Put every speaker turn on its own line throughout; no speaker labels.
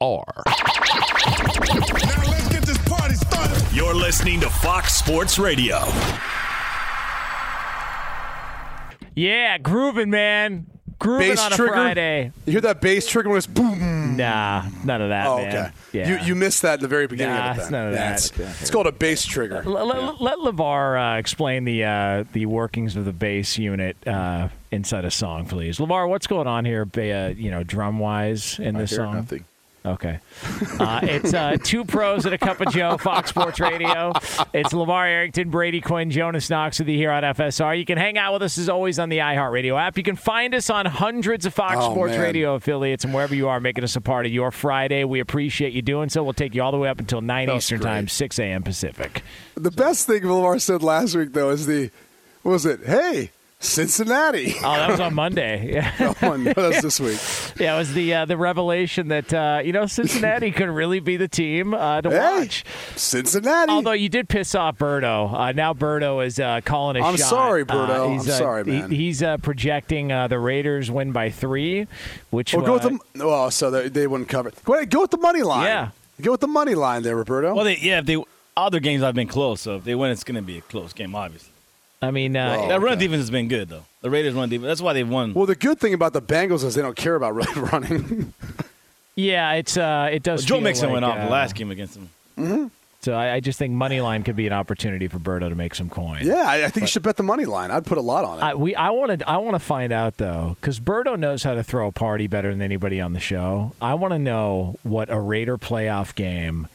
FSR.
You're listening to Fox Sports Radio.
Yeah, grooving, man. Grooving
Bass
on a
trigger?
Friday.
You hear that bass trigger when it's boom?
Nah, none of that,
Oh,
man.
okay.
Yeah.
You you missed that in the very beginning
Nah,
of it.
it's
then.
none of
Yeah,
that.
It's, it's called a bass trigger.
Let, let, let LaVar uh, explain the uh, the workings of the bass unit uh, inside a song, please. LaVar, what's going on here, ba- uh, you know, drum wise in this
hear
song?
nothing.
Okay. Uh, it's uh, two pros and a cup of Joe, Fox Sports Radio. It's LaVar Arrington, Brady Quinn, Jonas Knox with you here on FSR. You can hang out with us as always on the iHeartRadio app. You can find us on hundreds of Fox
Oh,
Sports
man.
Radio affiliates and wherever you are, making us a part of your Friday. We appreciate you doing so. We'll take you all the way up until 9
That's
Eastern
great.
Time, 6 a.m. Pacific.
The best thing Villamar said last week though is the what was it? Hey, Cincinnati.
Oh, that was on Monday. Yeah.
Oh, no, that's this week.
Yeah, it was the uh, the revelation that uh, you know Cincinnati could really be the team uh, to
Hey,
watch.
Cincinnati.
Although you did piss off Berto. Uh, now Berto is uh, calling a
I'm
shot.
sorry,
Uh,
Berto.
he's,
I'm
uh,
sorry,
he-
man.
he's uh, projecting uh, the Raiders win by three, which
well, go with
uh,
the well, so they, they wouldn't cover. Go ahead, go with the money line.
Yeah.
go with the money line there, Roberto.
Well, they, yeah, if they other games I've been close, so if they win, it's going to be a close game, obviously.
I mean, uh,
Well,
that run
okay.
defense has been good, though. The Raiders run defense. That's why they've won.
Well, the good thing about the Bengals is they don't care about really running.
yeah, it's uh, it does.
Joe
feel
Mixon
like,
went off
uh,
the last game against them.
So I, I just think money line could be an opportunity for Berto to make some coin.
yeah, I, I think you should bet the money line. I'd put a lot on it.
I, we I want to I want to find out though because Berto knows how to throw a party better than anybody on the show. I want to know what a Raider playoff game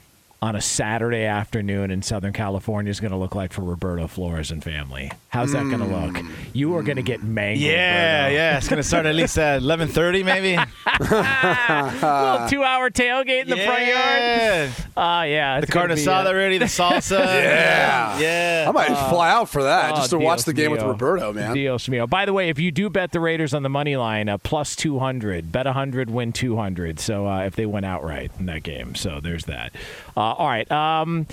on a Saturday afternoon in Southern California is going to look like for Roberto Flores and family. How's that going to look? You are going to get mangled.
Yeah,
Berto.
yeah. It's going to start at least at 11:30, maybe.
little two-hour tailgate in the front yard. Uh, yeah,
The
it's gonna
carne asada
uh,
ready, the salsa.
Yeah.
yeah.
I might fly out for that
Oh,
just to watch the game with. Roberto, man.
Dios mio. By the way, if you do bet the Raiders on the money line, uh, plus 200. Bet 100, win 200. So uh, if they win outright in that game. So there's that. Uh, all right. Um,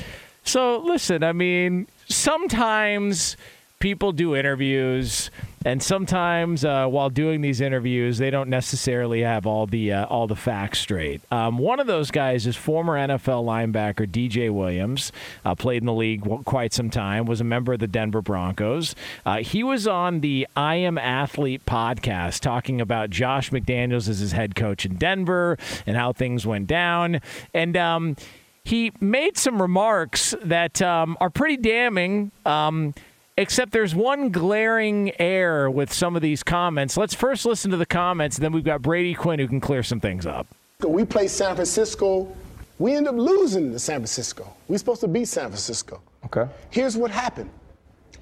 so listen, I mean, sometimes people do interviews. And sometimes, uh, while doing these interviews, they don't necessarily have all the uh, all the facts straight. Um, one of those guys is former NFL linebacker DJ Williams. Uh, played in the league quite some time. Was a member of the Denver Broncos. Uh, he was on the I Am Athlete podcast talking about Josh McDaniels as his head coach in Denver and how things went down. And um, he made some remarks that um, are pretty damning. Um, Except there's one glaring error with some of these comments. Let's first listen to the comments, then we've got Brady Quinn who can clear some things up.
We played San Francisco. We end up losing to San Francisco. We're supposed to beat San Francisco.
Okay.
Here's what happened.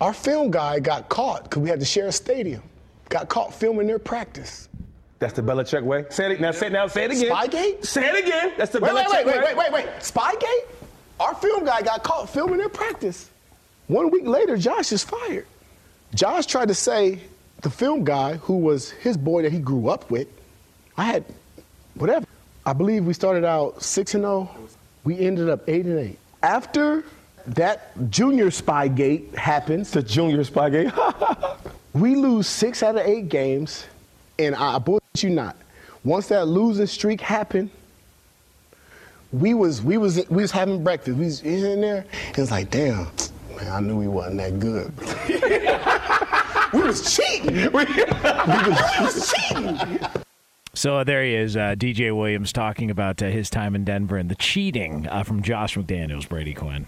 Our film guy got caught because we had to share a stadium. Got caught filming their practice.
That's the Belichick way. Say it now. Say it now. Say it again.
Spygate?
Say it again. That's the
Wait, wait,
Belichick
wait, wait,
way.
wait, wait, wait. Spygate? Our film guy got caught filming in practice. One week later, Josh is fired. Josh tried to say the film guy, who was his boy that he grew up with, I had whatever. I believe we started out 6 and 0. We ended up 8 and 8. After that junior Spygate happens,
The Junior Spygate.
we lose six out of eight games, and I you not. Once that losing streak happened, we was we was we was having breakfast. We was in there. It was like, damn, man, I knew we wasn't that good. we was cheating. We, was, cheating.
So there he is, uh, DJ Williams, talking about uh, his time in Denver and the cheating uh, from Josh McDaniels, Brady Quinn.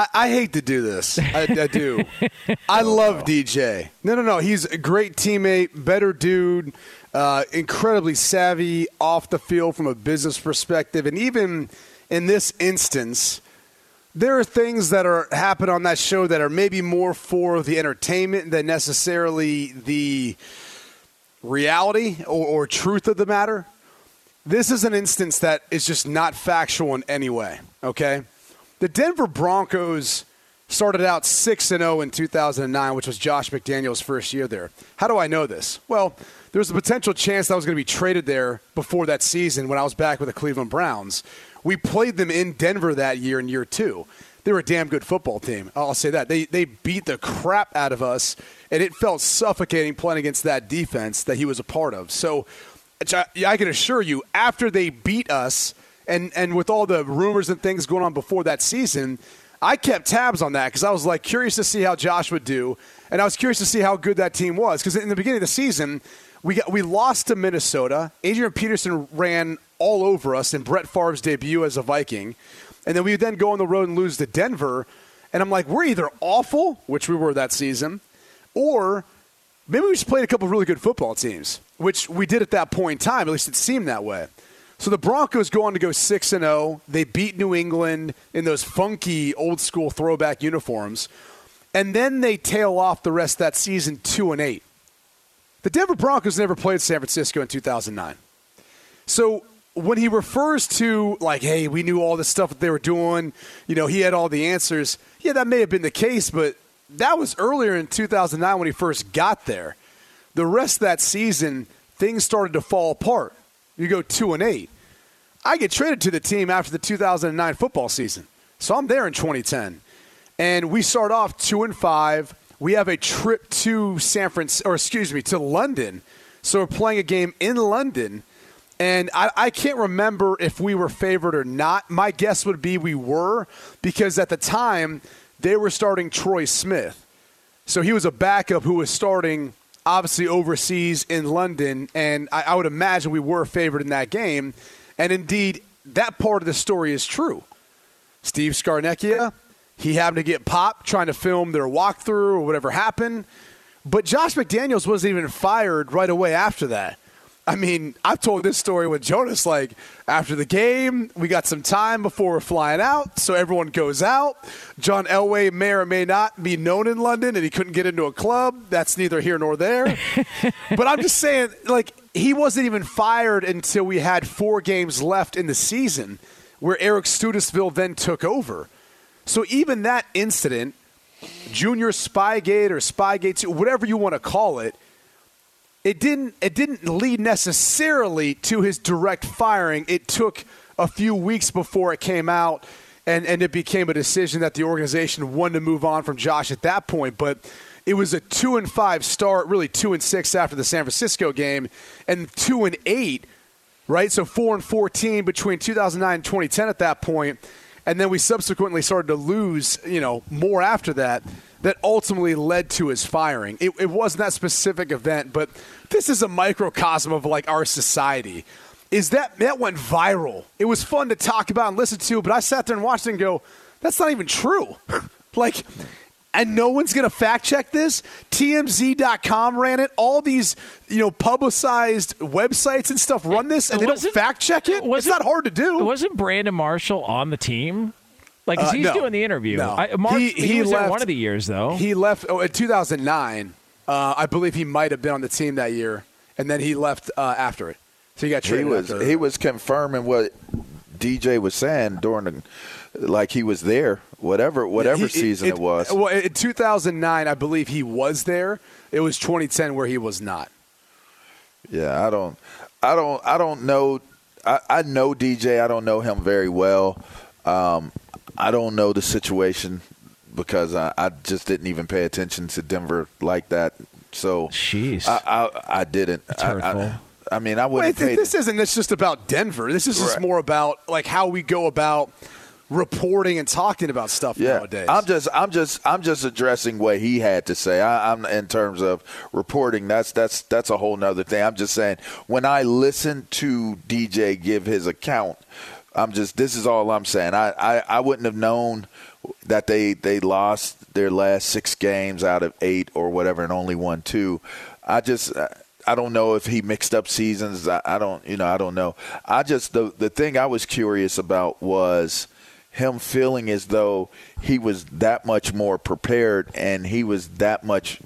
I, I hate to do this. I, I do. I love DJ. No, no, no. He's a great teammate, better dude, uh, incredibly savvy off the field from a business perspective, and even in this instance, there are things that are happen on that show that are maybe more for the entertainment than necessarily the reality or, or truth of the matter. this is an instance that is just not factual in any way, okay? The Denver Broncos started out 6 and 0 in 2009, which was Josh McDaniels' first year there. How do I know this? Well, there was a potential chance that I was going to be traded there before that season when I was back with the Cleveland Browns. We played them in Denver that year in year 2. They were a damn good football team. I'll say that. They they beat the crap out of us and it felt suffocating playing against that defense that he was a part of. So I can assure you, after they beat us, and and with all the rumors and things going on before that season, I kept tabs on that because I was like curious to see how Josh would do, and I was curious to see how good that team was because in the beginning of the season. We, got, we lost to Minnesota. Adrian Peterson ran all over us in Brett Favre's debut as a Viking. And then we would then go on the road and lose to Denver. And I'm like, we're either awful, which we were that season, or maybe we just played a couple of really good football teams, which we did at that point in time. At least it seemed that way. So the Broncos go on to go 6 and 0. They beat New England in those funky old school throwback uniforms. And then they tail off the rest of that season 2 and 8. The Denver Broncos never played San Francisco in 2009. So when he refers to like, hey, we knew all the stuff that they were doing, you know, he had all the answers. Yeah, that may have been the case, but that was earlier in 2009 when he first got there. The rest of that season, things started to fall apart. You go two and eight. I get traded to the team after the 2009 football season, so I'm there in 2010, and we start off two and five. We have a trip to San Francisco, or excuse me, to London. So we're playing a game in London, and I, I can't remember if we were favored or not. My guess would be we were because at the time they were starting Troy Smith. So he was a backup who was starting obviously overseas in London, and I, I, would imagine we were favored in that game. And indeed, that part of the story is true. Steve Scarnecchia, he happened to get popped trying to film their walkthrough or whatever happened. But Josh McDaniels wasn't even fired right away after that. I mean, I've told this story with Jonas. Like after the game, we got some time before we're flying out, so everyone goes out. John Elway may or may not be known in London, and he couldn't get into a club. That's neither here nor there. but I'm just saying, like he wasn't even fired until we had four games left in the season, where Eric Studesville then took over. So even that incident, Junior Spygate or Spygate, whatever you want to call it it didn't it didn't lead necessarily to his direct firing. It took a few weeks before it came out and, and it became a decision that the organization wanted to move on from Josh at that point. But it was a two and five start, really two and six after the San Francisco game, and two and eight, right? So four and fourteen between 2009 and 2010 at that point, and then we subsequently started to lose, you know, more after that that ultimately led to his firing. It, it wasn't that specific event, but this is a microcosm of like our society. Is that that went viral? It was fun to talk about and listen to, but I sat there and watched it and go, "That's not even true." like, and no one's going to fact check this. TMZ.com ran it. All these, you know, publicized websites and stuff run this, and they don't fact check it. It's not hard to do.
Wasn't Brandon Marshall on the team? Like, uh, he's no, doing the interview.
No.
I, Mark, he, he, he was left, one of the years, though.
He left oh, in 2009. Uh, I believe he might have been on the team that year, and then he left uh, after it. So he got traded.
He was
after.
he was confirming what DJ was saying during the like he was there, whatever whatever he, season it, it, was.
Well, in 2009, I believe he was there. It was 2010 where he was not.
Yeah, I don't, I don't, I don't know. I, I know DJ. I don't know him very well. Um, I don't know the situation because I, I, just didn't even pay attention to Denver like that. So,
jeez,
I, I, I didn't. I, I, mean, I wouldn't.
Wait, this isn't. This just about Denver. This is just right. more about like how we go about reporting and talking about stuff
yeah.
nowadays.
I'm just, I'm just, I'm just addressing what he had to say. I, am in terms of reporting. That's that's that's a whole nother thing. I'm just saying when I listen to DJ give his account I'm just this is all I'm saying. I, I, I wouldn't have known that they they lost their last six games out of eight or whatever and only won two. I just I don't know if he mixed up seasons. I, I don't you know I don't know. I just the the thing I was curious about was him feeling as though he was that much more prepared and he was that much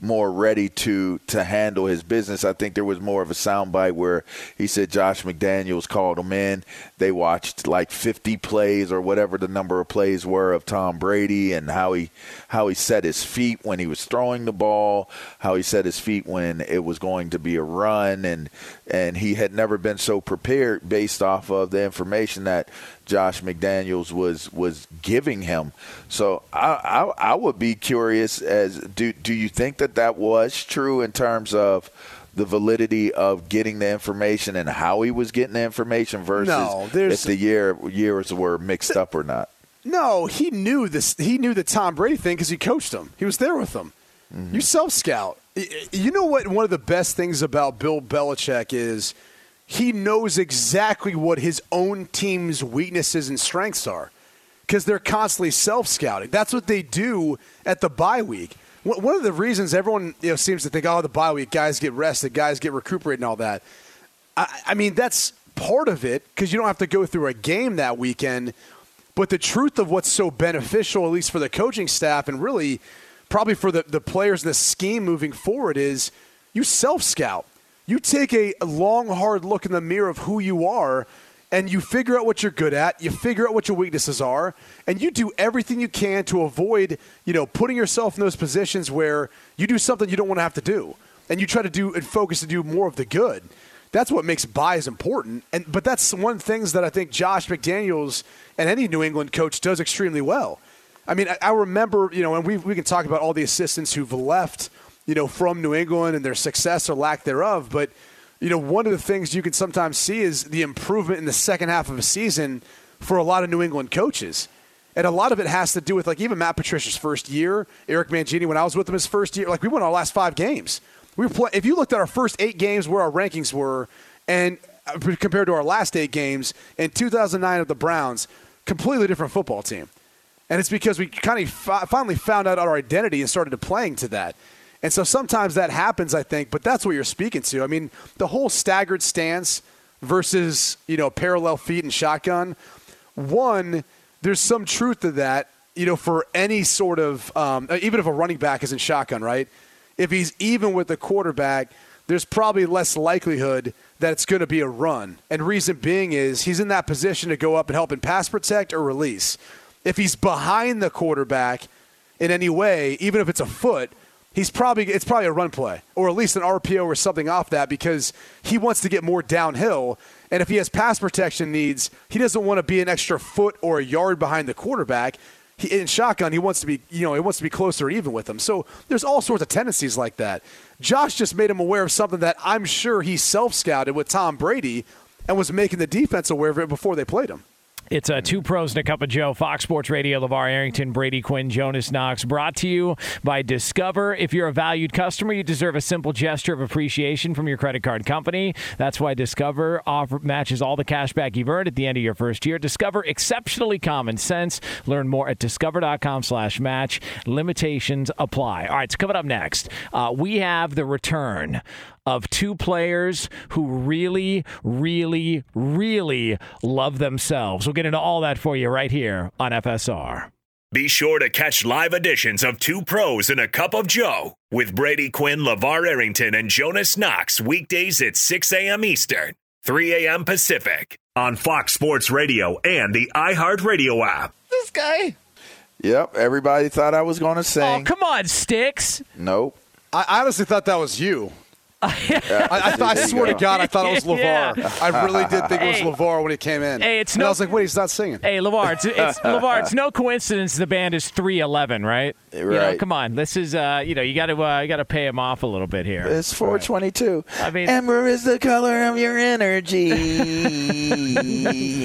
more ready to to handle his business. I think there was more of a soundbite where he said Josh McDaniels called him in. They watched like 50 plays or whatever the number of plays were of Tom Brady and how he how he set his feet when he was throwing the ball, how he set his feet when it was going to be a run, and and he had never been so prepared based off of the information that Josh McDaniels was was giving him. So I, I, I would be curious as do do you think that that was true in terms of the validity of getting the information and how he was getting the information versus
No,
if the year years were mixed up or not.
No, he knew this. He knew the Tom Brady thing because he coached him. He was there with him. Mm-hmm. You self scout. You know what? One of the best things about Bill Belichick is he knows exactly what his own team's weaknesses and strengths are because they're constantly self scouting. That's what they do at the bye week. One of the reasons everyone you know, seems to think, oh, the bye week, guys get rested, guys get recuperated, and all that. I, I mean, that's part of it because you don't have to go through a game that weekend. But the truth of what's so beneficial, at least for the coaching staff and really probably for the, the players in the scheme moving forward, is you self scout. You take a long, hard look in the mirror of who you are and you figure out what you're good at, you figure out what your weaknesses are, and you do everything you can to avoid, you know, putting yourself in those positions where you do something you don't want to have to do. And you try to do and focus to do more of the good. That's what makes buys important. And but that's one of the things that I think Josh McDaniels and any New England coach does extremely well. I mean, I, I remember, you know, and we we can talk about all the assistants who've left, you know, from New England and their success or lack thereof, but you know, one of the things you can sometimes see is the improvement in the second half of a season for a lot of New England coaches. And a lot of it has to do with like even Matt Patricia's first year, Eric Mangini when I was with him his first year, like we won our last five games. We play- if you looked at our first eight games where our rankings were, and uh, compared to our last eight games in 2009 of the Browns, completely different football team. And it's because we kind of fi- finally found out our identity and started playing to that. And so sometimes that happens, I think, but that's what you're speaking to. I mean, the whole staggered stance versus, you know, parallel feet and shotgun. One, there's some truth to that, you know, for any sort of, um, even if a running back is in shotgun, right? If he's even with the quarterback, there's probably less likelihood that it's going to be a run. And reason being is he's in that position to go up and help in pass protect or release. If he's behind the quarterback in any way, even if it's a foot, he's probably it's probably a run play or at least an RPO or something off that because he wants to get more downhill. And if he has pass protection needs, he doesn't want to be an extra foot or a yard behind the quarterback. He, in shotgun, he wants to be, you know, he wants to be closer even with him. So there's all sorts of tendencies like that. Josh just made him aware of something that I'm sure he self scouted with Tom Brady and was making the defense aware of it before they played him.
It's uh, two pros and a cup of Joe. Fox Sports Radio, LaVar Arrington, Brady Quinn, Jonas Knox. Brought to you by Discover. If you're a valued customer, you deserve a simple gesture of appreciation from your credit card company. That's why Discover offer, matches all the cash back you've earned at the end of your first year. Discover exceptionally common sense. Learn more at discover.com slash match. Limitations apply. All right, so coming up next, uh, we have the return of two players who really, really, really love themselves. We'll get into all that for you right here on FSR.
Be sure to catch live editions of Two Pros and a Cup of Joe with Brady Quinn, LaVar Arrington, and Jonas Knox weekdays at 6 a.m. Eastern, 3 a.m. Pacific on Fox Sports Radio and the iHeartRadio app.
This guy.
Yep, everybody thought I was going to
say
Oh,
come on, Sticks.
nope.
I honestly thought that was you. I, I, th- I
There you
swear to. God, I thought it was
Yeah.
LaVar. I really did think it was LaVar when he came in.
Hey, it's
and
no-
I was like, wait, he's not singing.
Hey, LaVar, it's, it's LaVar. It's no coincidence the band is three eleven, right? You know,
Right.
come on, this is uh, you know, you got to uh, you got to pay him off a little bit here.
It's 422.
I mean-
Amber is the color of your energy.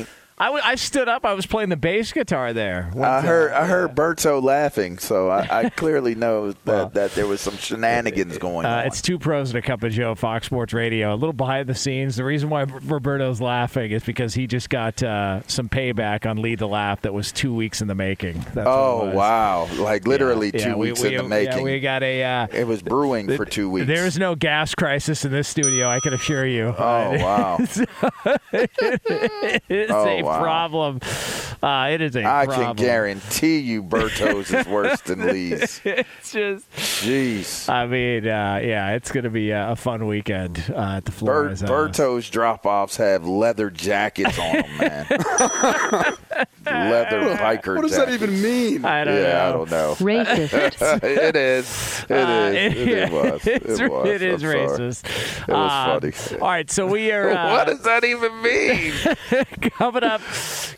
I, w- I stood up. I was playing the bass guitar there.
I
uh,
heard I heard Berto laughing, so I, I clearly know that, that there was some shenanigans going
Uh,
on.
it's two pros and a cup of Joe, Fox Sports Radio. A little behind the scenes. The reason why Roberto's laughing is because he just got uh, some payback on Lee DeLapp that was two weeks in the making. That's
oh wow! Like literally
Yeah,
two
we-
weeks
we-
in the making.
Yeah, we got a. Uh,
it was brewing for two weeks.
There's no gas crisis in this studio, I can assure you.
oh wow!
it's
Oh,
a a
Wow.
Problem. Uh, it is a
I
problem.
I can guarantee you Bertos is worse than Lee's.
it's just.
Jeez.
I mean, uh, yeah, it's going to be a, a fun weekend uh, at the
Ber-
Flores. house.
Berto's drop offs have leather jackets on them, man. leather biker
What does that even mean?
I don't
yeah,
know.
I don't know.
Racist.
it is. It is.
Uh,
it, it was. It
it's-
was.
it is
I'm sorry.
racist.
It was
Um,
funny.
All right, so we are. Uh,
what does that even mean?
coming up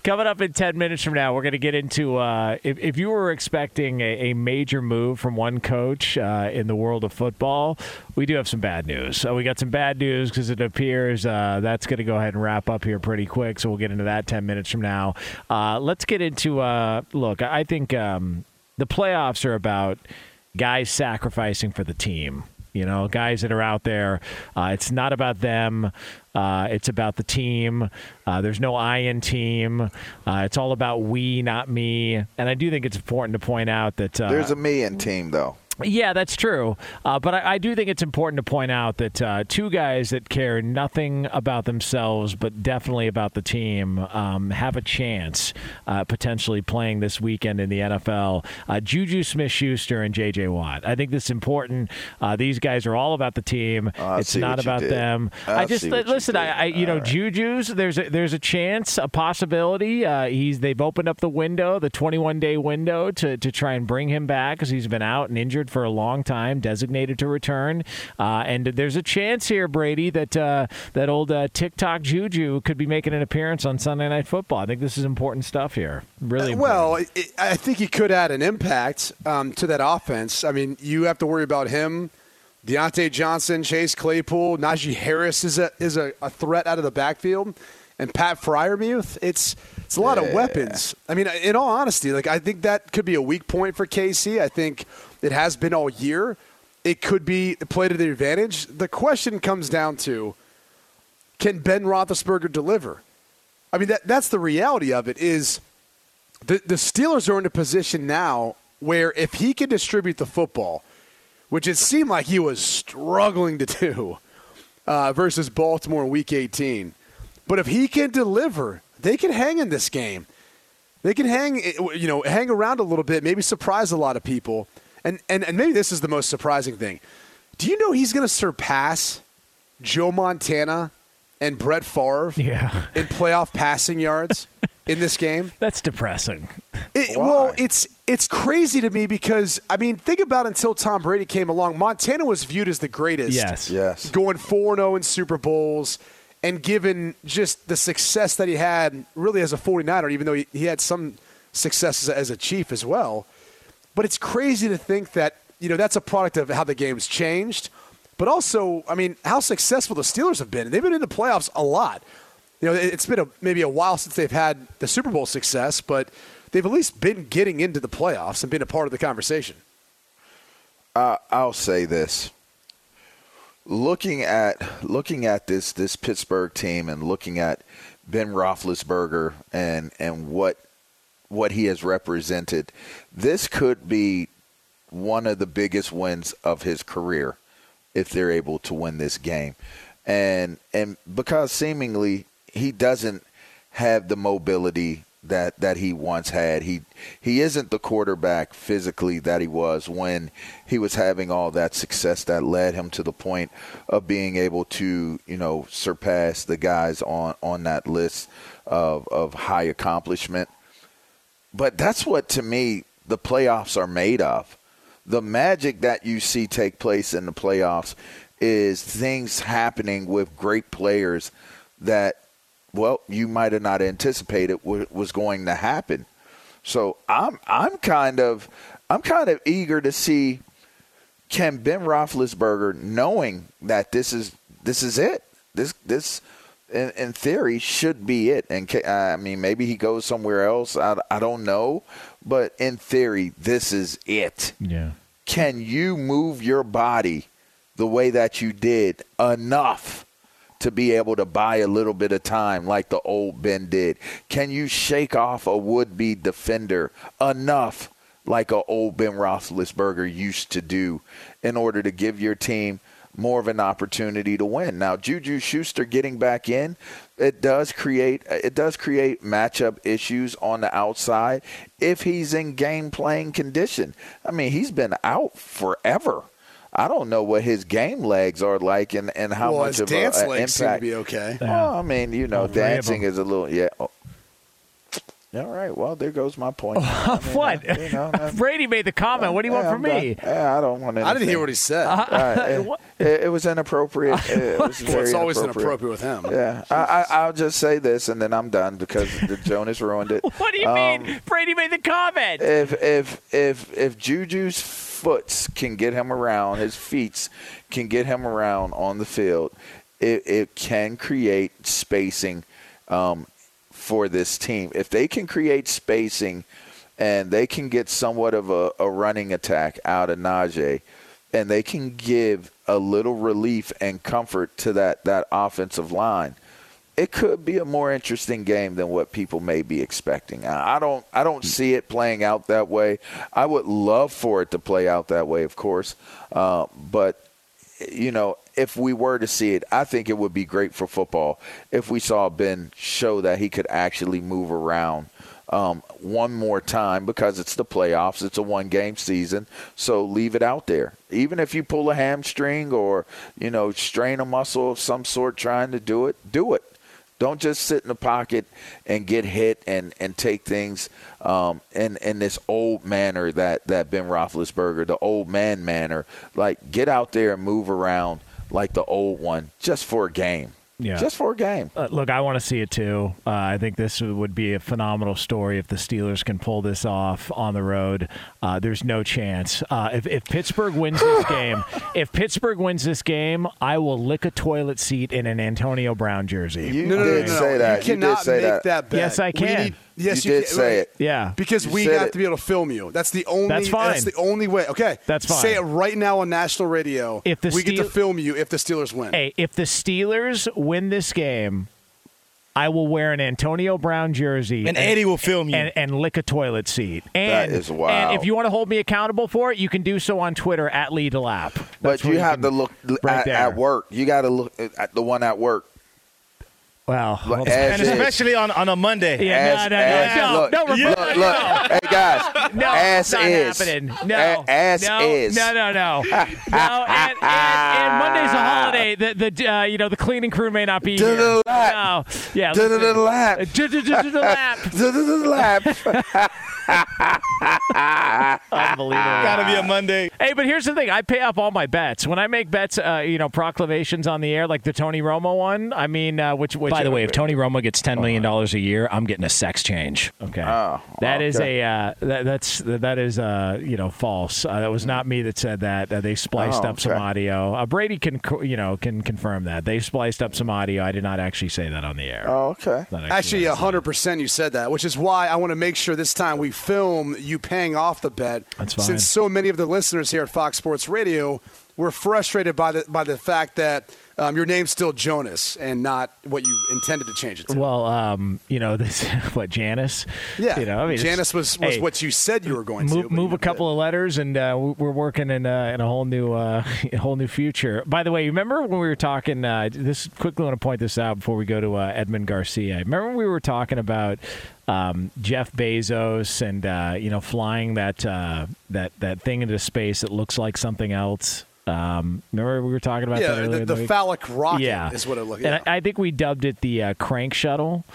coming up in 10 minutes from now we're going to get into uh, if, if you were expecting a, a major move from one coach uh, in the world of football we do have some bad news. So we got some bad news because it appears uh, that's going to go ahead and wrap up here pretty quick so we'll get into that 10 minutes from now. Uh, let's get into uh, look i think um, the playoffs are about guys sacrificing for the team you know, guys that are out there. Uh, it's not about them. Uh, it's about the team. Uh, there's no I in team. Uh, it's all about we, not me. And I do think it's important to point out that uh,
There's a me in team, though.
Yeah, that's true. Uh, but I, I do think it's important to point out that uh, two guys that care nothing about themselves, but definitely about the team, um, have a chance uh, potentially playing this weekend in the NFL. Uh, Juju Smith Schuster and J.J. Watt. I think this is important. Uh, these guys are all about the team.
Oh,
it's not about
did.
them.
I
I just
what you
listen. I, I you know, Juju's. There's a, there's a chance, a possibility. Uh, he's they've opened up the window, the 21 day window, to to try and bring him back because he's been out and injured for a long time, designated to return. Uh, and there's a chance here, Brady, that uh, that old uh, TikTok Juju could be making an appearance on Sunday Night Football. I think this is important stuff here. Really, important.
Well, it, I think he could add an impact um, to that offense. I mean, you have to worry about him, Diontae Johnson, Chase Claypool, Najee Harris is a is a, a threat out of the backfield, and Pat Freiermuth. It's it's a lot of weapons. I mean, in all honesty, like I think that could be a weak point for KC. I think it has been all year. It could be played to their advantage. The question comes down to can Ben Roethlisberger deliver? I mean, that that's the reality of it. Is the the Steelers are in a position now where if he can distribute the football, which it seemed like he was struggling to do uh, versus Baltimore in Week 18, but if he can deliver, they can hang in this game. They can hang, eh, you know, hang around a little bit, maybe surprise a lot of people, and and, and maybe this is the most surprising thing. Do you know he's going to surpass Joe Montana and Brett Favre
yeah,
in playoff passing yards in this game?
that's depressing.
It, well, it's it's crazy to me because I mean, think about until Tom Brady came along, Montana was viewed as the greatest.
Yes.
Yes.
going four zero oh in Super Bowls, and given just the success that he had, really as a 49er, even though he, he had some success as a, Chief as well. But it's crazy to think that you know that's a product of how the game's changed, but also, I mean, how successful the Steelers have been. They've been in the playoffs a lot. You know, it- it's been a, maybe a while since they've had the Super Bowl success, but they've at least been getting into the playoffs and been a part of the conversation.
Uh, I'll say this. Looking at looking at this this Pittsburgh team and looking at Ben Roethlisberger and and what what he has represented, this could be one of the biggest wins of his career if they're able to win this game. And and because seemingly he doesn't have the mobility that that he once had. He he isn't the quarterback physically that he was when he was having all that success that led him to the point of being able to, you know, surpass the guys on on that list of of high accomplishment. But that's what to me the playoffs are made of. The magic that you see take place in the playoffs is things happening with great players that well, you might have not anticipated what was going to happen. So I'm I'm kind of I'm kind of eager to see can Ben Roethlisberger, knowing that this is this is it, this this in, in theory should be it, and ca- I mean maybe he goes somewhere else. I, I don't know, but in theory this is it.
Yeah.
Can you move your body the way that you did enough? To be able to buy a little bit of time like the old Ben did? Can you shake off a would be defender enough like a old Ben Roethlisberger used to do in order to give your team more of an opportunity to win. Now, Juju Schuster getting back in, it does create it does create matchup issues on the outside if he's in game playing condition. I mean, he's been out forever. I don't know what his game legs are like and, and how
well,
much
his
of
dance
a, a
legs seem to
impact.
be okay.
Well, I mean, you know,
All three of
dancing is a little yeah. All right. Well, there goes my point. I mean,
what?
uh, you know, uh,
Brady made the comment. What do you want from
I'm
me?
done. Yeah, I don't want.
I didn't hear what he said.
Right, it, it, it was inappropriate. It was
well, it's always
inappropriate.
inappropriate with him.
Yeah, I, I, I'll just say this, and then I'm done because the Jonas ruined it.
What do you
Um,
mean? Brady made the comment.
If if if if Juju's foots can get him around, his feet can get him around on the field, it, it can create spacing um, for this team. If they can create spacing and they can get somewhat of a, a running attack out of Najee, and they can give a little relief and comfort to that, that offensive line, it could be a more interesting game than what people may be expecting. I I don't I don't see it playing out that way. I would love for it to play out that way, of course, uh, but you know, if we were to see it, I think it would be great for football if we saw Ben show that he could actually move around um, one more time because it's the playoffs. It's a one game season. So leave it out there. Even if you pull a hamstring or, you know, strain a muscle of some sort trying to do it, do it. Don't just sit in the pocket and get hit and, and take things um, in in this old manner that, that Ben Roethlisberger, the old man manner. Like get out there and move around like the old one just for a game.
Yeah.
Just for a game.
Uh, look, I want to see it too. Uh, I think this would be a phenomenal story if the Steelers can pull this off on the road. Uh, there's no chance. Uh, if, if Pittsburgh wins this game, if Pittsburgh wins this game, I will lick a toilet seat in an Antonio Brown jersey.
You
No, no, no,
did
no, no.
say that.
You
did
cannot
say
make
that.
that. bet.
Yes, I can.
need- yes,
You
you,
did
can.
say it.
Yeah.
Because
You
we have
it.
to be able to film you. That's the only.
That's fine.
That's the only way. Okay.
That's fine.
Say it right now on national radio.
If the
we get to film you if the Steelers win.
Hey, if the Steelers win this game, I will wear an Antonio Brown jersey
And Eddie will film you.
and, and lick a toilet seat. And,
That is wild.
And if you want to hold me accountable for it, you can do so on Twitter at Lee DeLapp.
But you have to look
right
at, at work. You got to look at the one at work.
Well,
Look,
well,
as
and
is.
especially on, on a Monday.
Yeah,
As-
no, no,
as-
no,
look,
no, no,
look,
no,
look,
no.
hey guys,
No,
ass
not
is
happening.
A-
No,
ass
no,
is
no, no, no, no. And, and, and Monday's a holiday. The the uh, you know the cleaning crew may not be
To
here.
the lap.
No, yeah,
To the lap.
To the lap.
To the lap.
Unbelievable.
Gotta be a Monday.
Hey, but here's the thing: I pay off all my bets when I make bets. Uh, you know, proclamations on the air, like the Tony Romo one. I mean, uh, which, which
By the way, if Tony Romo gets ten million dollars a year, I'm getting a sex change.
Okay.
Oh,
that is
okay.
a uh, that, that's that is uh, you know false. Uh, that was not me that said that. Uh, they spliced
Oh,
up some audio. Uh, Brady can you know can confirm that they spliced up some audio. I did not actually say that on the air.
Oh, okay.
Not
Actually,
what
hundred percent, you said that, which is why I want to make sure this time we film you paying off the bet. Since so many of the listeners here at Fox Sports Radio were frustrated by the by the fact that um, your name's still Jonas and not what you intended to change it to.
Well, um, you know this. What Janice?
yeah,
You know, I mean,
Janice was, was
hey,
what you said you were going to.
move,
but
move a couple of letters, and uh, we- we're working in, uh, in a whole new uh, a whole new future. By the way, remember when we were talking? Uh, this quickly want to point this out before we go to uh, Edmund Garcia. Remember when we were talking about um, Jeff Bezos and uh, you know flying that uh, that that thing into space that looks like something else. Um, remember we were talking about that
Yeah,
earlier
the,
the
the phallic rocket
yeah,
is what it looked
And
like.
I, I think we dubbed it the uh, crank shuttle.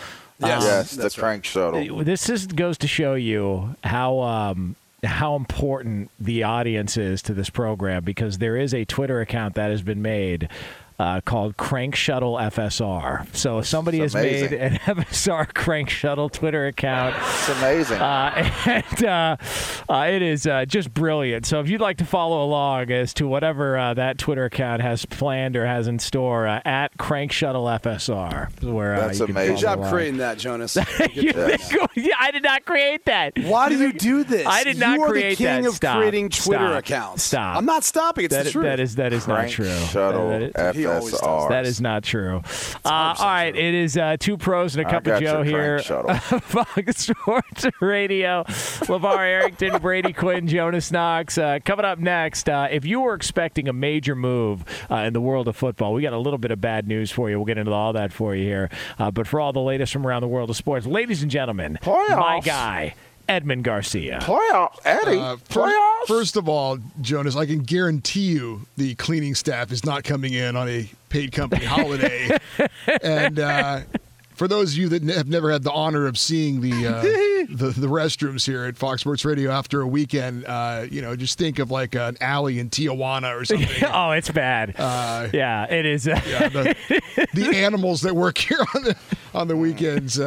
Yes,
yes, the
that's right.
crank shuttle.
This just goes to show you how um, how important the audience is to this program because there is a Twitter account that has been made. Uh, called Crank Shuttle FSR. So if somebody
It's
has made an FSR Crank Shuttle Twitter account.
It's amazing.
Uh, and uh, uh, it is uh, just brilliant. So if you'd like to follow along as to whatever uh, that Twitter account has planned or has in store, uh, at Crank Shuttle FSR, is where uh,
That's
you
amazing.
Good job
along.
creating that, Jonas.
You think- yeah, I did not create that.
Why do you do this?
I did not
you are
create
the king
that.
of
Stop.
creating Twitter
Stop.
accounts.
Stop.
I'm not stopping. It's
That,
the truth.
that is that is not
crank
true.
shuttle
That is-
He always
That's
does.
ours.
That is not true. Uh, all right, it is uh, two pros and a
I
cup of Joe here.
crank shuttle.
Fox Sports Radio. LaVar Arrington, Brady Quinn, Jonas Knox. Uh, coming up next, uh, if you were expecting a major move uh, in the world of football, we got a little bit of bad news for you. We'll get into all that for you here. Uh, but for all the latest from around the world of sports, ladies and gentlemen, my guy, Edmund Garcia.
Playoff, Eddie.
Uh, fir-
playoffs.
First of all, Jonas, I can guarantee you the cleaning staff is not coming in on a paid company holiday. and uh, for those of you that have never had the honor of seeing the, uh, the the restrooms here at Fox Sports Radio after a weekend, uh, you know, just think of like an alley in Tijuana or something.
oh, it's bad.
Uh,
yeah, it is. uh,
yeah, the, the animals that work here on the on the weekends.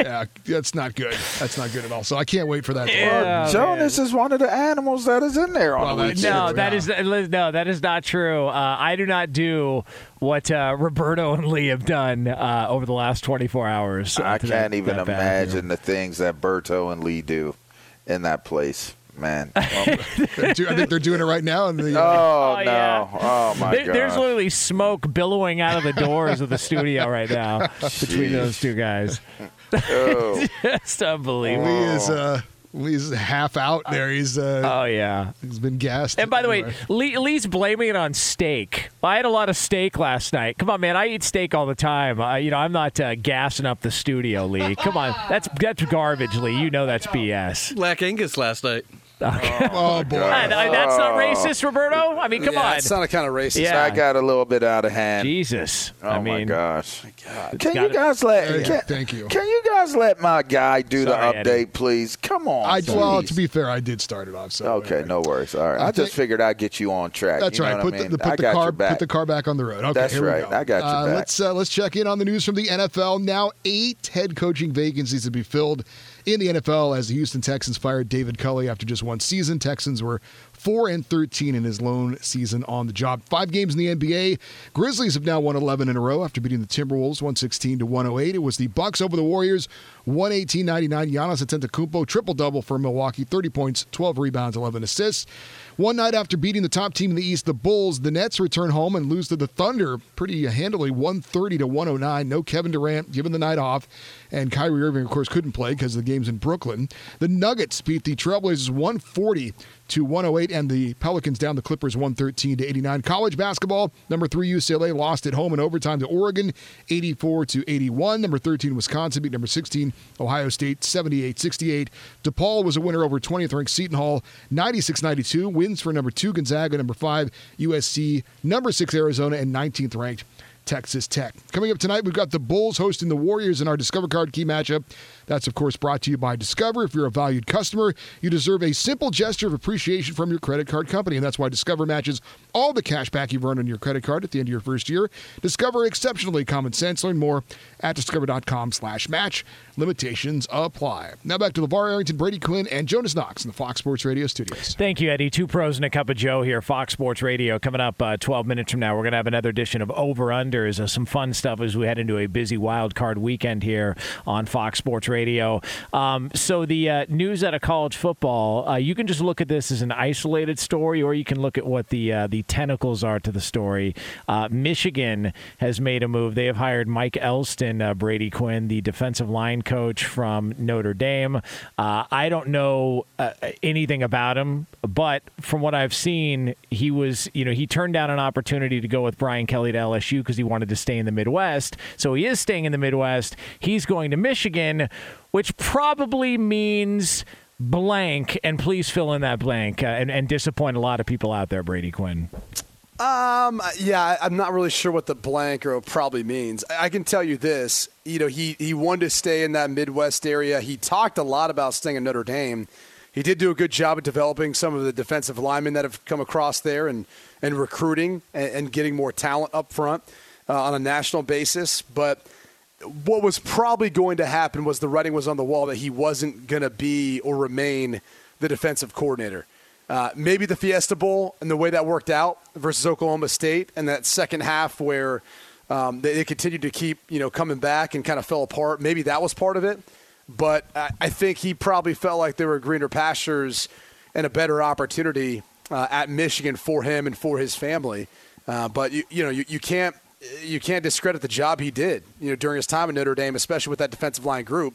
Uh, yeah, that's not good. That's not good at all. So I can't wait for that. to happen.
Yeah,
Well, Jonas is one of the animals that is in there on
Well,
the
that's-
No,
Yeah.
that is no, that is not true. Uh, I do not do what uh, Roberto and Lee have done uh, over the last 24 hours. uh,
I can't
that-
even
that
imagine the things that Berto and Lee do in that place, man.
Do- I think they're doing it right now. In the, uh,
oh,
Oh,
no!
yeah.
Oh my
There-
god!
there's literally smoke billowing out of the doors of the studio right now between those two guys.
Oh.
Just unbelievable.
Lee is uh, Lee's half out there. He's uh,
Oh yeah.
he's been gassed.
And by the way, Lee, Lee's blaming it on steak. I had a lot of steak last night. Come on, man. I eat steak all the time. Uh, you know, I'm not uh, gassing up the studio, Lee. Come on. That's that's garbage, Lee. You know that's BS.
Black Angus last night.
oh boy,
Uh, that's not racist, Roberto. I mean, come
yeah,
on.
It's not a kind of racist.
Yeah.
I got a little bit out of hand.
Jesus.
Oh
I
my
mean,
gosh!
God.
Can
got
you
it.
guys let?
Thank you.
Can,
Thank you.
Can you guys let my guy do
Sorry,
the
Eddie.
update, please? Come on.
I well, to be fair, I did start it off. So
Okay,
anyway.
no worries. All right.
I
I, just
think-
figured I'd get you on track.
That's
you know
right.
what
Put
I mean?
the, the
I
put the car
back.
put the car back on the road. Okay,
That's
here we
right.
go.
I got your
uh,
back.
Let's uh, let's check in on the news from the NFL. Now eight head coaching vacancies to be filled in the NFL as the Houston Texans fired David Culley after just one season. Texans were four and thirteen in his lone season on the job. Five games in the NBA. Grizzlies have now won eleven in a row after beating the Timberwolves one sixteen to one hundred eight. It was the Bucks over the Warriors. 118-99. Giannis Antetokounmpo triple double for Milwaukee, 30 points, 12 rebounds, 11 assists. One night after beating the top team in the East, the Bulls, the Nets return home and lose to the Thunder pretty handily, 130 to 109. No Kevin Durant, given the night off, and Kyrie Irving, of course, couldn't play because the game's in Brooklyn. The Nuggets beat the Trailblazers 140 to 108, and the Pelicans down the Clippers 113 to 89. College basketball, number three UCLA lost at home in overtime to Oregon, 84 to 81. Number 13 Wisconsin beat number 16 Ohio State 78-68. DePaul was a winner over 20th ranked Seton Hall 96-92. Wins for number two Gonzaga, number five USC, number six Arizona, and 19th ranked Texas Tech. Coming up tonight, we've got the Bulls hosting the Warriors in our Discover Card key matchup. That's, of course, brought to you by Discover. If you're a valued customer, you deserve a simple gesture of appreciation from your credit card company, and that's why Discover matches all the cash back you've earned on your credit card at the end of your first year. Discover exceptionally common sense. Learn more at discover.com slash match. Limitations apply. Now back to LaVar Arrington, Brady Quinn, and Jonas Knox in the Fox Sports Radio studios.
Thank you, Eddie. Two pros and a cup of Joe here, Fox Sports Radio. Coming up uh, 12 minutes from now, we're going to have another edition of Over Unders, uh, some fun stuff as we head into a busy wild card weekend here on Fox Sports Radio. Um, so, the uh, news out of college football, uh, you can just look at this as an isolated story, or you can look at what the uh, the tentacles are to the story. Uh, Michigan has made a move. They have hired Mike Elston, uh, Brady Quinn, the defensive line coach from Notre Dame. Uh, I don't know anything about him, but from what I've seen, he was, you know, he turned down an opportunity to go with Brian Kelly to LSU because he wanted to stay in the Midwest. So he is staying in the Midwest. He's going to Michigan, which probably means blank. And please fill in that blank uh, and, and disappoint a lot of people out there, Brady Quinn.
Um, yeah, I'm not really sure what the blank or probably means. I can tell you this: you know, he he wanted to stay in that Midwest area. He talked a lot about staying in Notre Dame. He did do a good job of developing some of the defensive linemen that have come across there and and recruiting and, and getting more talent up front uh, on a national basis. But what was probably going to happen was the writing was on the wall that he wasn't going to be or remain the defensive coordinator. Uh, maybe the Fiesta Bowl and the way that worked out versus Oklahoma State and that second half where um, they, they continued to keep you know coming back and kind of fell apart. Maybe that was part of it, but I, I think he probably felt like there were greener pastures and a better opportunity uh, at Michigan for him and for his family. Uh, but you, you know, you, you can't you can't discredit the job he did, you know, during his time in Notre Dame, especially with that defensive line group.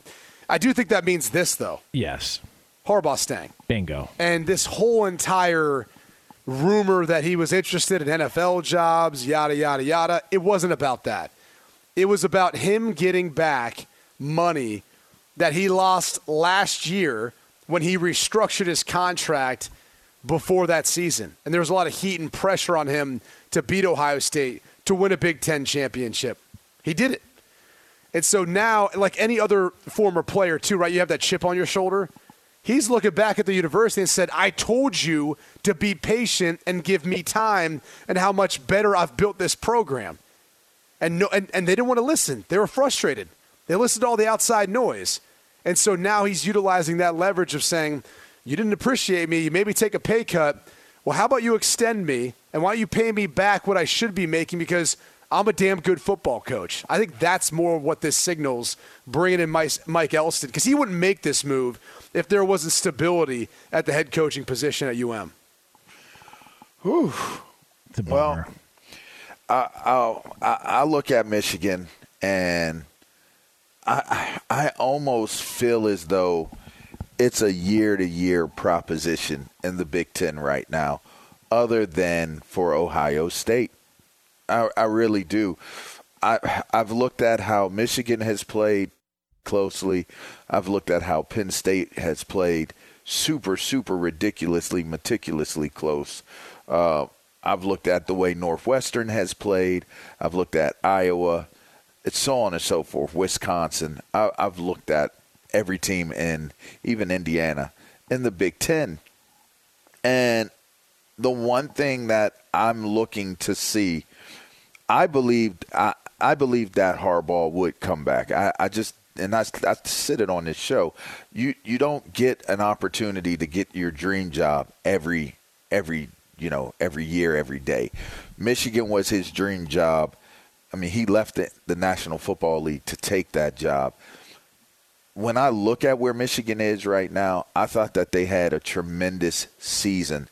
I do think that means this though.
Yes.
Harbaugh staying.
Bingo.
And this whole entire rumor that he was interested in NFL jobs, yada yada yada, it wasn't about that. It was about him getting back money that he lost last year when he restructured his contract before that season. And there was a lot of heat and pressure on him to beat Ohio State to win a Big Ten championship. He did it. And so now, like any other former player, too, right? You have that chip on your shoulder. He's looking back at the university and said, I told you to be patient and give me time and how much better I've built this program. And, no, and, and they didn't want to listen. They were frustrated. They listened to all the outside noise. And so now he's utilizing that leverage of saying, You didn't appreciate me. You made me take a pay cut. Well, how about you extend me? And why don't you pay me back what I should be making because I'm a damn good football coach? I think that's more what this signals bringing in Mike Elston because he wouldn't make this move if there wasn't stability at the head coaching position at UM.
Whew. Well, I, I, I look at Michigan and I, I almost feel as though it's a year to year proposition in the Big Ten right now, other than for Ohio State. I, I really do. I, I've looked at how Michigan has played closely. I've looked at how Penn State has played super, super ridiculously, meticulously close. Uh, I've looked at the way Northwestern has played. I've looked at Iowa. It's so on and so forth. Wisconsin. I, I've looked at every team in even Indiana in the Big Ten. And the one thing that I'm looking to see, I believed I, I believed that Harbaugh would come back. I, I just and I, I said it on this show. You you don't get an opportunity to get your dream job every every you know every year every day. Michigan was his dream job. I mean, he left the, the National Football League to take that job. When I look at where Michigan is right now, I thought that they had a tremendous season.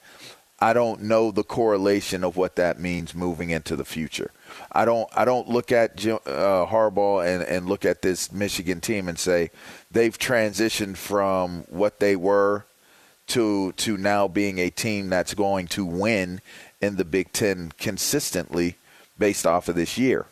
I don't know the correlation of what that means moving into the future. I don't I don't look at uh, Harbaugh and, and look at this Michigan team and say they've transitioned from what they were to to now being a team that's going to win in the Big Ten consistently based off of this year.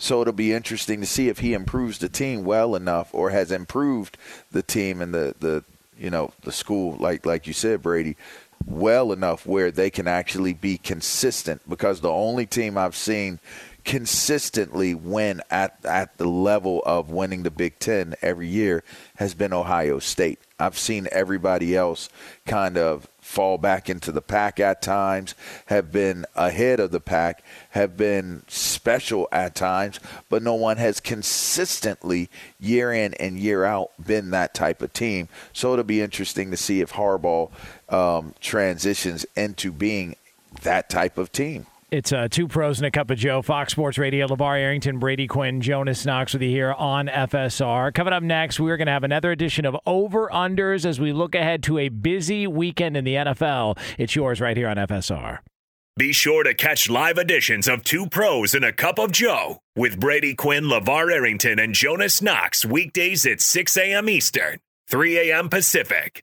So it'll be interesting to see if he improves the team well enough or has improved the team and the, the you know the school like like you said Brady well enough where they can actually be consistent because the only team I've seen consistently win at at the level of winning the Big 10 every year has been Ohio State. I've seen everybody else kind of fall back into the pack at times, have been ahead of the pack, have been special at times, but no one has consistently, year in and year out, been that type of team. So it'll be interesting to see if Harbaugh um, transitions into being that type of team.
It's uh, two pros and a cup of Joe. Fox Sports Radio. LaVar Arrington, Brady Quinn, Jonas Knox with you here on FSR. Coming up next, we're going to have another edition of Over Unders as we look ahead to a busy weekend in the NFL. It's yours right here on FSR.
Be sure to catch live editions of Two Pros and a Cup of Joe with Brady Quinn, LaVar Arrington, and Jonas Knox weekdays at 6 a.m. Eastern, 3 a.m. Pacific.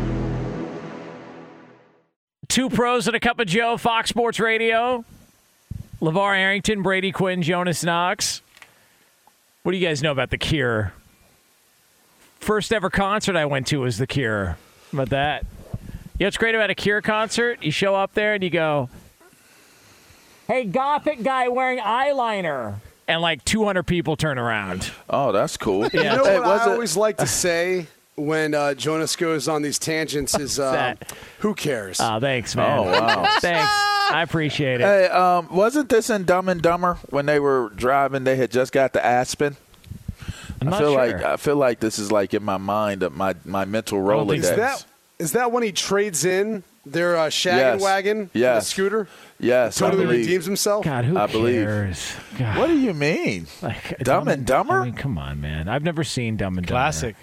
Two pros and a cup of Joe, Fox Sports Radio. LaVar Arrington, Brady Quinn, Jonas Knox. What do you guys know about The Cure? First ever concert I went to was The Cure. How about that? You know what's great about a Cure concert? You show up there and you go, hey, gothic guy wearing eyeliner. And like 200 people turn around.
Oh, that's cool.
You know what I always like to say when uh, Jonas goes on these tangents is uh,
that?
who cares?
Oh, thanks, man.
Oh, wow.
thanks. I appreciate it.
Hey, um, wasn't this in Dumb and Dumber when they were driving? They had just got to Aspen.
I'm
I feel
sure.
like I feel like this is like in my mind, of my my mental
don't
Rolodex.
is that is that when he trades in their uh, shaggin'
Yes.
wagon, the
Yes.
scooter?
yes, I
Totally
believe.
redeems himself.
God, who
I believe.
cares? God.
What do you mean?
Like,
Dumb and Dumber?
I mean, come on, man. I've never seen Dumb and Dumber.
Classic.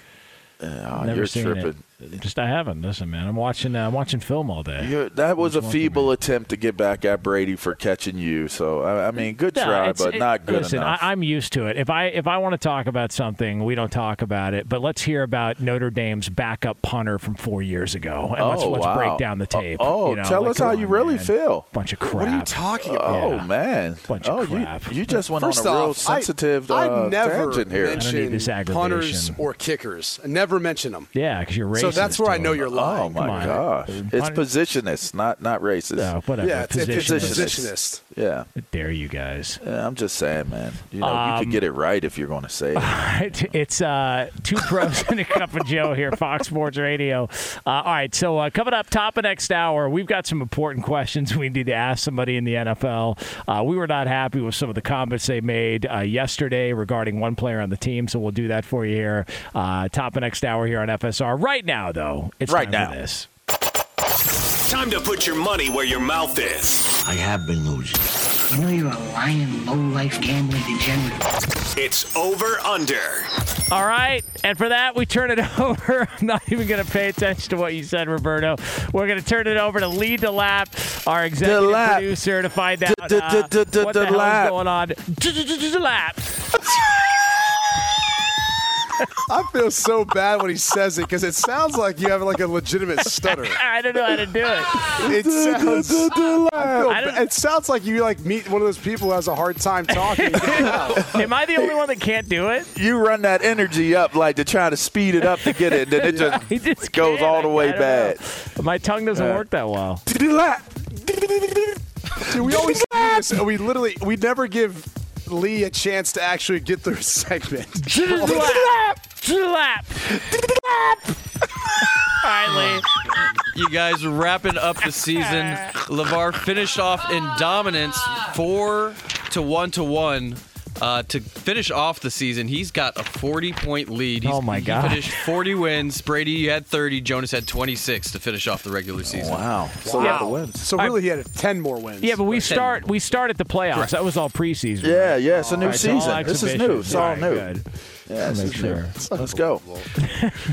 Oh,
Never
you're
seen
tripping.
It. Just I haven't. Listen, man. I'm watching. Uh, I'm watching film all day.
You're, that was a
What's wrong with
feeble
me?
attempt to get back at Brady for catching you. So I, I mean, good
No,
try, but
it-
not good
listen,
enough.
I, I'm used to it. If I if I want to talk about something, we don't talk about it. But let's hear about Notre Dame's backup punter from four years ago, and let's,
Oh,
let's
wow.
break down the tape.
Oh,
you know,
tell
like,
us how
come
you really
man.
feel.
Bunch of crap.
What are you talking about?
Oh man!
Bunch
oh,
of crap.
You, you just went
First
on a real
off, I-
sensitive
I,
uh,
never
tangent here.
I don't need
mention
this
punters or kickers. I never mention them.
Yeah, because you're racist.
So that's where I know you're lying.
Oh my
Come on.
gosh! It's positionist, not not racist.
No, whatever.
Yeah, it's, it's, it's
Positionist.
positionist.
Yeah.
Dare you guys?
Yeah, I'm just saying, man. You know, you can get it right if you're going to say it.
It's uh, two pros and a cup of Joe here, Fox Sports Radio. Uh, all right, so uh, coming up top of next hour, we've got some important questions we need to ask somebody in the NFL. Uh, we were not happy with some of the comments they made uh, yesterday regarding one player on the team, so we'll do that for you here. Uh, top of next hour here on FSR. Right now, though, it's
Right
time for
now.
this.
Time to put your money where your mouth is.
I have been losing. You know you're a lying, low-life gambling degenerate.
It's over under.
All right, and for that, we turn it over. I'm not even going to pay attention to what you said, Roberto. We're going to turn it over to Lee DeLapp, our executive
DeLapp.
producer, to find out what the hell
DeLapp.
is going on. DeLapp.
I feel so bad when he says it because it sounds like you have like a legitimate stutter.
I don't know how to do it.
It sounds. I feel
I don't-
ba- it sounds like you like meet one of those people who has a hard time talking.
Am I the only one that can't do it?
You run that energy up like to try to speed it up to get it, and then it just,
He just
goes
can't.
all the way
I
bad.
know. My tongue doesn't
Uh,
work that well.
Dude, we always do this. We literally we never give Lee a chance to actually get through a segment.
DeLapp. DeLapp. All right, Lee.
You guys wrapping up the season. LaVar finished off in dominance, four to one to one. Uh, to finish off the season, he's got a 40 point lead. He's,
Oh, my god!
he
God.
finished 40 wins. Brady you had 30. Jonas had 26 to finish off the regular season.
Wow. So
Yeah.
lot of wins.
So really, he had ten more wins.
Yeah, but we start we start at the playoffs. That was all preseason.
Yeah, yeah, it's a new
All right, so all
season. This is new. It's all
All right,
new.
good.
Yeah, this
Make sure.
Let's go.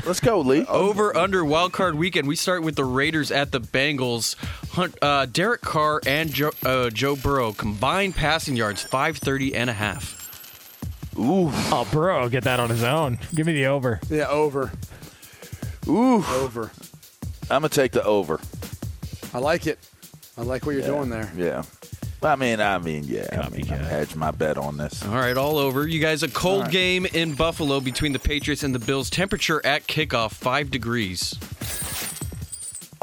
Let's go, Lee.
Over under wild card weekend, we start with the Raiders at the Bengals. Hunt, uh, Derek Carr and Joe, uh, Joe Burrow combined passing yards 530 and a half.
Ooh,
Oh, Burrow, get that on his own. Give me the over.
Yeah, over,
ooh.
over.
I'm gonna take the over.
I like it. I like what you're doing there.
Yeah. I mean, I mean, yeah. I mean, I
Copycat.
hedge my bet on this.
All right, all over. You guys, a cold game in Buffalo between the Patriots and the Bills. Temperature at kickoff, 5 degrees.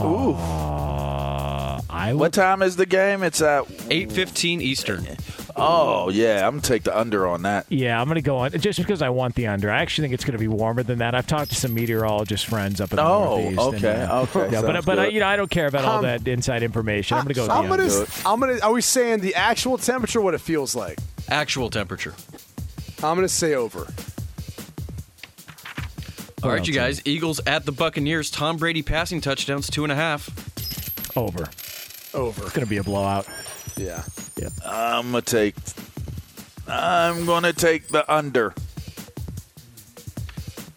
Ooh.
Uh, I
What time is the game? It's at.
8.15 Eastern.
Oh yeah, I'm gonna take the under on that.
Yeah, I'm going to go on just because I want the under. I actually think it's going to be warmer than that. I've talked to some meteorologist friends up in the
Oh,
Northeast.
okay,
and, uh,
okay,
Yeah, but but I, you know I don't care about all
Um,
that inside information. I'm going to go with the
I'm
under.
gonna. I'm gonna. Are we saying the actual temperature? What it feels like?
Actual temperature.
I'm gonna say over.
All right, you guys. Eagles at the Buccaneers. Tom Brady passing touchdowns, two and a half.
Over.
Over.
It's going to be a blowout.
Yeah.
I'm gonna take. I'm gonna take the under.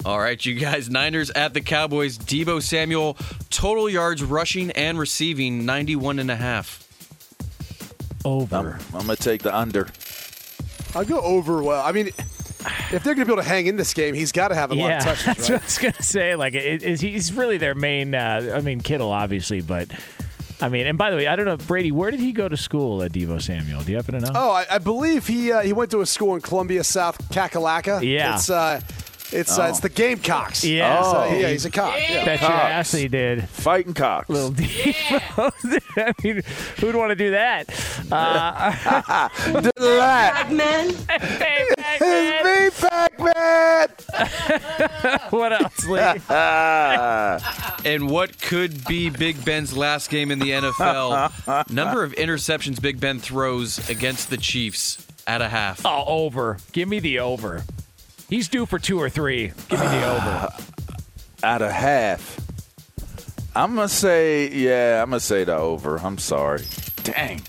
All right, you guys. Niners at the Cowboys. Deebo Samuel, total yards rushing and receiving, 91 and a half.
Over.
I'm gonna take the under.
I'll go over. Well, I mean, if they're gonna be able to hang in this game, he's got to have a lot
yeah,
of touches,
that's
right?
what I was gonna say. Like, it, is he's really their main? Uh, I mean, Kittle, obviously, but I mean, and by the way, I don't know, Brady, where did he go to school at Deebo Samuel? Do you happen to know?
Oh, I, I believe he uh, he went to a school in Columbia, South Kakalaka.
Yeah.
It's uh, it's uh,
Oh.
it's the Gamecocks.
Yeah.
So,
Oh.
yeah, he's a cock. Yeah.
Bet your
Cox.
ass he did.
Fighting cocks.
Little Devo. I mean, who'd want to do that? Uh,
Delight.
hey,
It's me, Pac-Man.
what else, Lee?
And what could be Big Ben's last game in the NFL? Number of interceptions Big Ben throws against the Chiefs at a half.
Oh, over. Give me the over. He's due for two or three. Give me the over.
At a half. I'm gonna say, yeah, I'm gonna say the over. I'm sorry. Dang.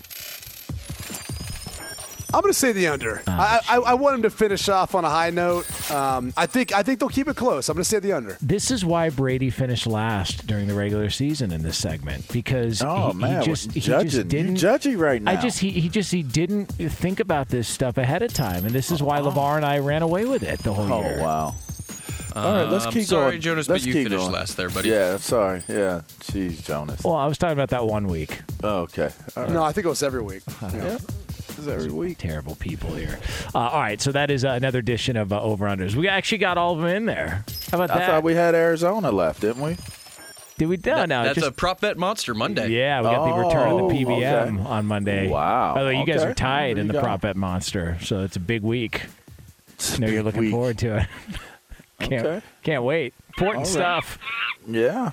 I'm going to say the under.
Oh,
I, I, I want him to finish off on a high note. Um, I think I think they'll keep it close. I'm going to say the under.
This is why Brady finished last during the regular season in this segment because
Oh,
he,
man,
he just he
judging.
just didn't
judgy right now.
I just he, he just he didn't think about this stuff ahead of time, and this is why LaVar and I ran away with it the whole
Oh
year.
Oh wow. All right, let's
Um,
keep
sorry,
going.
Jonas,
let's
but you
keep
finished
going.
last there, buddy.
Yeah, sorry. Yeah, jeez, Jonas.
Well, I was talking about that one week.
Oh, okay. All right.
No, I think it was every week.
Yeah. It's every week.
Terrible people here. Uh, all right, so that is uh, another edition of uh, Over Unders. We actually got all of them in there. How about that?
I
that?
thought we had Arizona left, didn't we?
Did we? No, no.
That's
just,
a prop bet monster Monday.
yeah, we got the return of the PBM
okay.
on Monday.
Wow,
By the way, you guys are tied
There
in the
go.
prop bet monster, so it's a big week.
It's a
I know you're looking
week.
forward to it. can't
Okay.
can't wait. Important
All right.
stuff.
Yeah.